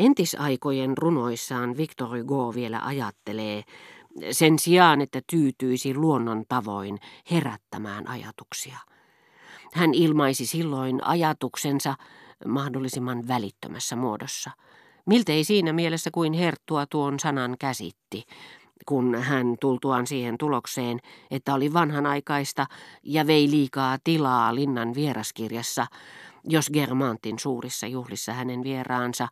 Entisaikojen runoissaan Victor Hugo vielä ajattelee, sen sijaan että tyytyisi luonnon tavoin herättämään ajatuksia. Hän ilmaisi silloin ajatuksensa mahdollisimman välittömässä muodossa. Miltei siinä mielessä kuin Herttua tuon sanan käsitti, kun hän tultuaan siihen tulokseen, että oli vanhanaikaista ja vei liikaa tilaa linnan vieraskirjassa, jos Germantin suurissa juhlissa hänen vieraansa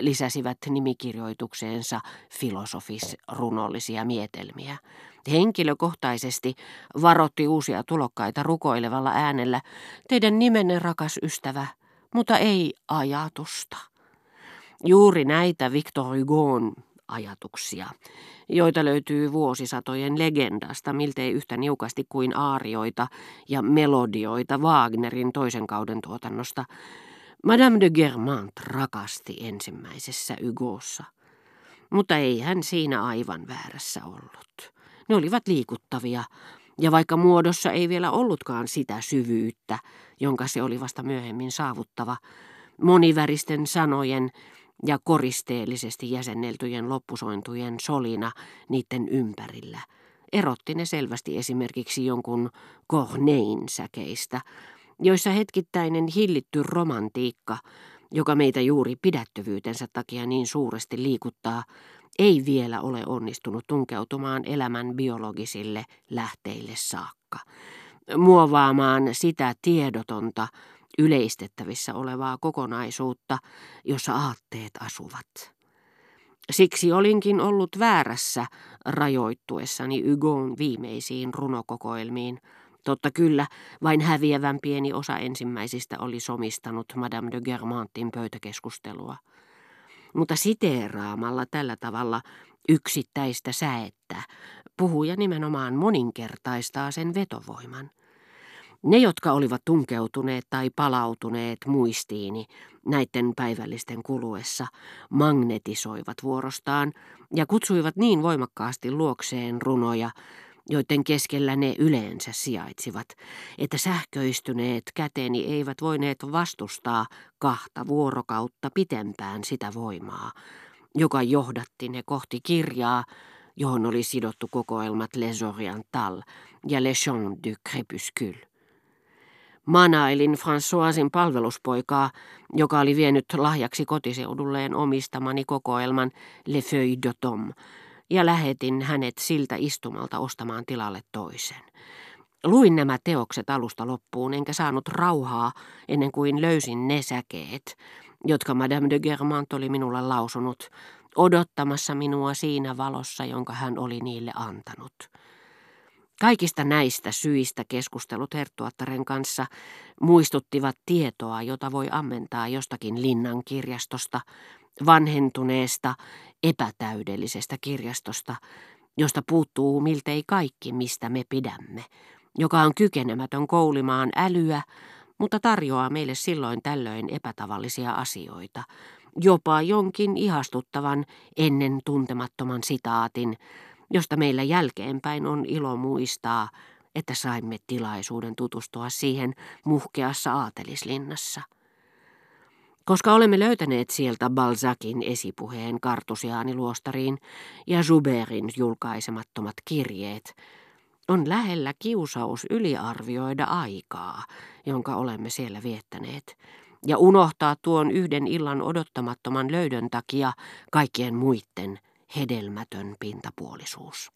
lisäsivät nimikirjoitukseensa filosofis-runollisia mietelmiä. Henkilökohtaisesti varotti uusia tulokkaita rukoilevalla äänellä, teidän nimenne rakas ystävä, mutta ei ajatusta. Juuri näitä Victor Hugon ajatuksia, joita löytyy vuosisatojen legendasta miltei yhtä niukasti kuin aarioita ja melodioita Wagnerin toisen kauden tuotannosta. Madame de Germant rakasti ensimmäisessä Hugossa. Mutta ei hän siinä aivan väärässä ollut. Ne olivat liikuttavia, ja vaikka muodossa ei vielä ollutkaan sitä syvyyttä, jonka se oli vasta myöhemmin saavuttava, moniväristen sanojen ja koristeellisesti jäsenneltyjen loppusointujen solina niiden ympärillä. Erotti ne selvästi esimerkiksi jonkun Cornein säkeistä, joissa hetkittäinen hillitty romantiikka, joka meitä juuri pidättyvyytensä takia niin suuresti liikuttaa, ei vielä ole onnistunut tunkeutumaan elämän biologisille lähteille saakka, muovaamaan sitä tiedotonta, yleistettävissä olevaa kokonaisuutta, jossa aatteet asuvat. Siksi olinkin ollut väärässä rajoittuessani Ygon viimeisiin runokokoelmiin. Totta kyllä, vain häviävän pieni osa ensimmäisistä oli somistanut Madame de Germantin pöytäkeskustelua. Mutta siteeraamalla tällä tavalla yksittäistä säettä, puhuja nimenomaan moninkertaistaa sen vetovoiman. Ne, jotka olivat tunkeutuneet tai palautuneet muistiini näiden päivällisten kuluessa, magnetisoivat vuorostaan ja kutsuivat niin voimakkaasti luokseen runoja, joiden keskellä ne yleensä sijaitsivat, että sähköistyneet käteni eivät voineet vastustaa kahta vuorokautta pitempään sitä voimaa, joka johdatti ne kohti kirjaa, johon oli sidottu kokoelmat Les Orientales ja Les Chants du Crépuscule. Manailin Françoisin palveluspoikaa, joka oli vienyt lahjaksi kotiseudulleen omistamani kokoelman Le Feuille d'Automne, ja lähetin hänet siltä istumalta ostamaan tilalle toisen. Luin nämä teokset alusta loppuun, enkä saanut rauhaa ennen kuin löysin ne säkeet, jotka Madame de Germant oli minulle lausunut, odottamassa minua siinä valossa, jonka hän oli niille antanut. Kaikista näistä syistä keskustelut Herttuattaren kanssa muistuttivat tietoa, jota voi ammentaa jostakin linnan kirjastosta, vanhentuneesta, epätäydellisestä kirjastosta, josta puuttuu miltei kaikki, mistä me pidämme, joka on kykenemätön koulimaan älyä, mutta tarjoaa meille silloin tällöin epätavallisia asioita, jopa jonkin ihastuttavan ennen tuntemattoman sitaatin, josta meillä jälkeenpäin on ilo muistaa, että saimme tilaisuuden tutustua siihen muhkeassa aatelislinnassa. Koska olemme löytäneet sieltä Balzakin esipuheen kartusiaaniluostariin ja Zuberin julkaisemattomat kirjeet, on lähellä kiusaus yliarvioida aikaa, jonka olemme siellä viettäneet, ja unohtaa tuon yhden illan odottamattoman löydön takia kaikkien muiden hedelmätön pintapuolisuus.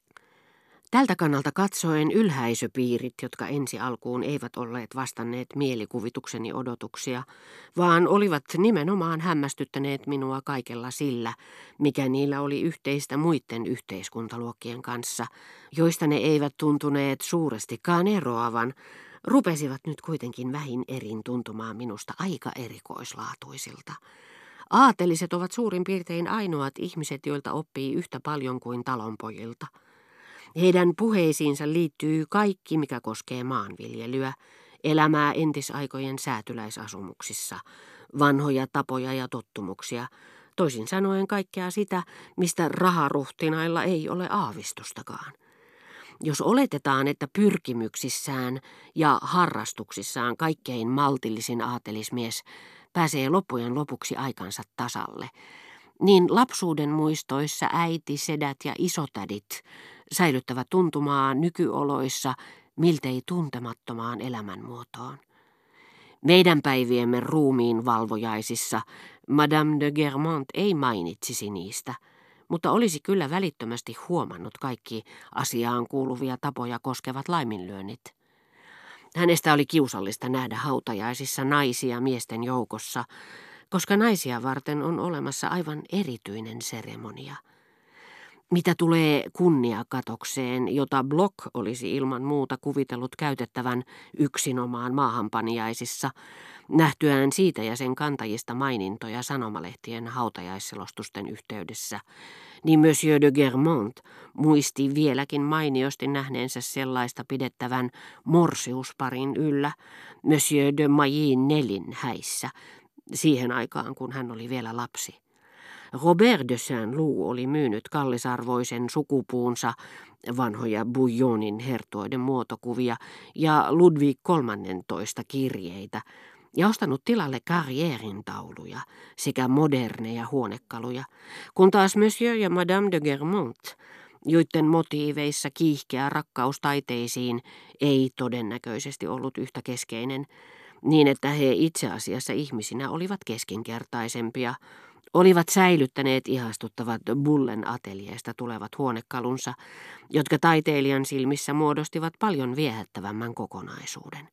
Tältä kannalta katsoen ylhäisöpiirit, jotka ensi alkuun eivät olleet vastanneet mielikuvitukseni odotuksia, vaan olivat nimenomaan hämmästyttäneet minua kaikella sillä, mikä niillä oli yhteistä muiden yhteiskuntaluokkien kanssa, joista ne eivät tuntuneet suurestikaan eroavan, rupesivat nyt kuitenkin vähin erin tuntumaan minusta aika erikoislaatuisilta. Aateliset ovat suurin piirtein ainoat ihmiset, joilta oppii yhtä paljon kuin talonpojilta. Heidän puheisiinsa liittyy kaikki, mikä koskee maanviljelyä, elämää entisaikojen säätyläisasumuksissa, vanhoja tapoja ja tottumuksia, toisin sanoen kaikkea sitä, mistä raharuhtinailla ei ole aavistustakaan. Jos oletetaan, että pyrkimyksissään ja harrastuksissaan kaikkein maltillisin aatelismies pääsee loppujen lopuksi aikansa tasalle, niin lapsuuden muistoissa äiti, sedät ja isotädit säilyttävät tuntumaa nykyoloissa miltei tuntemattomaan elämänmuotoon. Meidän päiviemme ruumiin valvojaisissa Madame de Germont ei mainitsisi niistä, mutta olisi kyllä välittömästi huomannut kaikki asiaan kuuluvia tapoja koskevat laiminlyönnit. Hänestä oli kiusallista nähdä hautajaisissa naisia miesten joukossa, koska naisia varten on olemassa aivan erityinen seremonia. Mitä tulee kunniakatokseen, jota Block olisi ilman muuta kuvitellut käytettävän yksinomaan maahanpaniaisissa, nähtyään siitä ja sen kantajista mainintoja sanomalehtien hautajaisselostusten yhteydessä, niin Monsieur de Germont muisti vieläkin mainiosti nähneensä sellaista pidettävän morsiusparin yllä Monsieur de Maillin Nelin häissä, siihen aikaan kun hän oli vielä lapsi. Robert de Saint-Loup oli myynyt kallisarvoisen sukupuunsa vanhoja Bouillonin hertoiden muotokuvia ja Ludwig XIII kirjeitä ja ostanut tilalle karrierin tauluja sekä moderneja huonekaluja, kun taas Monsieur ja Madame de Germont, joiden motiiveissa kiihkeä rakkaus taiteisiin ei todennäköisesti ollut yhtä keskeinen, niin että he itse asiassa ihmisinä olivat keskinkertaisempia, olivat säilyttäneet ihastuttavat Bullen ateljeesta tulevat huonekalunsa, jotka taiteilijan silmissä muodostivat paljon viehättävämmän kokonaisuuden.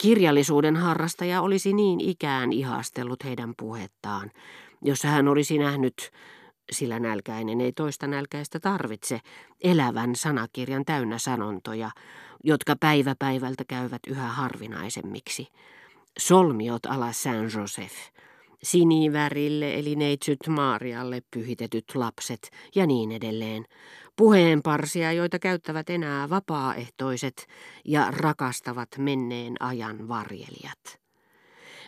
Kirjallisuuden harrastaja olisi niin ikään ihastellut heidän puhettaan, jossa hän olisi nähnyt, sillä nälkäinen ei toista nälkäistä tarvitse, elävän sanakirjan täynnä sanontoja, jotka päivä päivältä käyvät yhä harvinaisemmiksi. Solmiot ala Saint-Joseph, sinivärille eli neitsyt Maarialle pyhitetyt lapset ja niin edelleen. Puheenparsia, joita käyttävät enää vapaaehtoiset ja rakastavat menneen ajan varjelijat.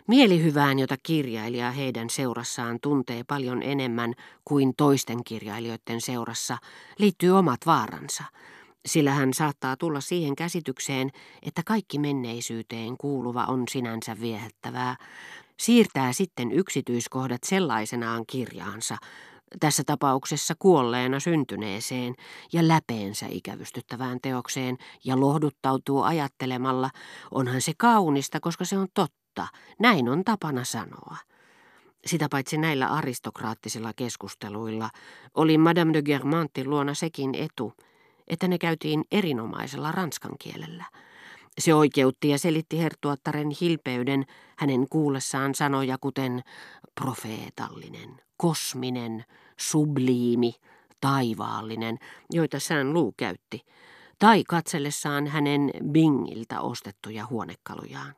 Mielihyvään, jota kirjailija heidän seurassaan tuntee paljon enemmän kuin toisten kirjailijoiden seurassa, liittyy omat vaaransa, sillä hän saattaa tulla siihen käsitykseen, että kaikki menneisyyteen kuuluva on sinänsä viehättävää, siirtää sitten yksityiskohdat sellaisenaan kirjaansa, tässä tapauksessa kuolleena syntyneeseen ja läpeensä ikävystyttävään teokseen ja lohduttautuu ajattelemalla, onhan se kaunista, koska se on totta, näin on tapana sanoa. Sitä paitsi näillä aristokraattisilla keskusteluilla oli Madame de Germantin luona sekin etu, että ne käytiin erinomaisella ranskan kielellä – se oikeutti ja selitti herttuattaren hilpeyden hänen kuullessaan sanoja kuten profeetallinen, kosminen, subliimi, taivaallinen, joita sään luu käytti, tai katsellessaan hänen Bingiltä ostettuja huonekalujaan.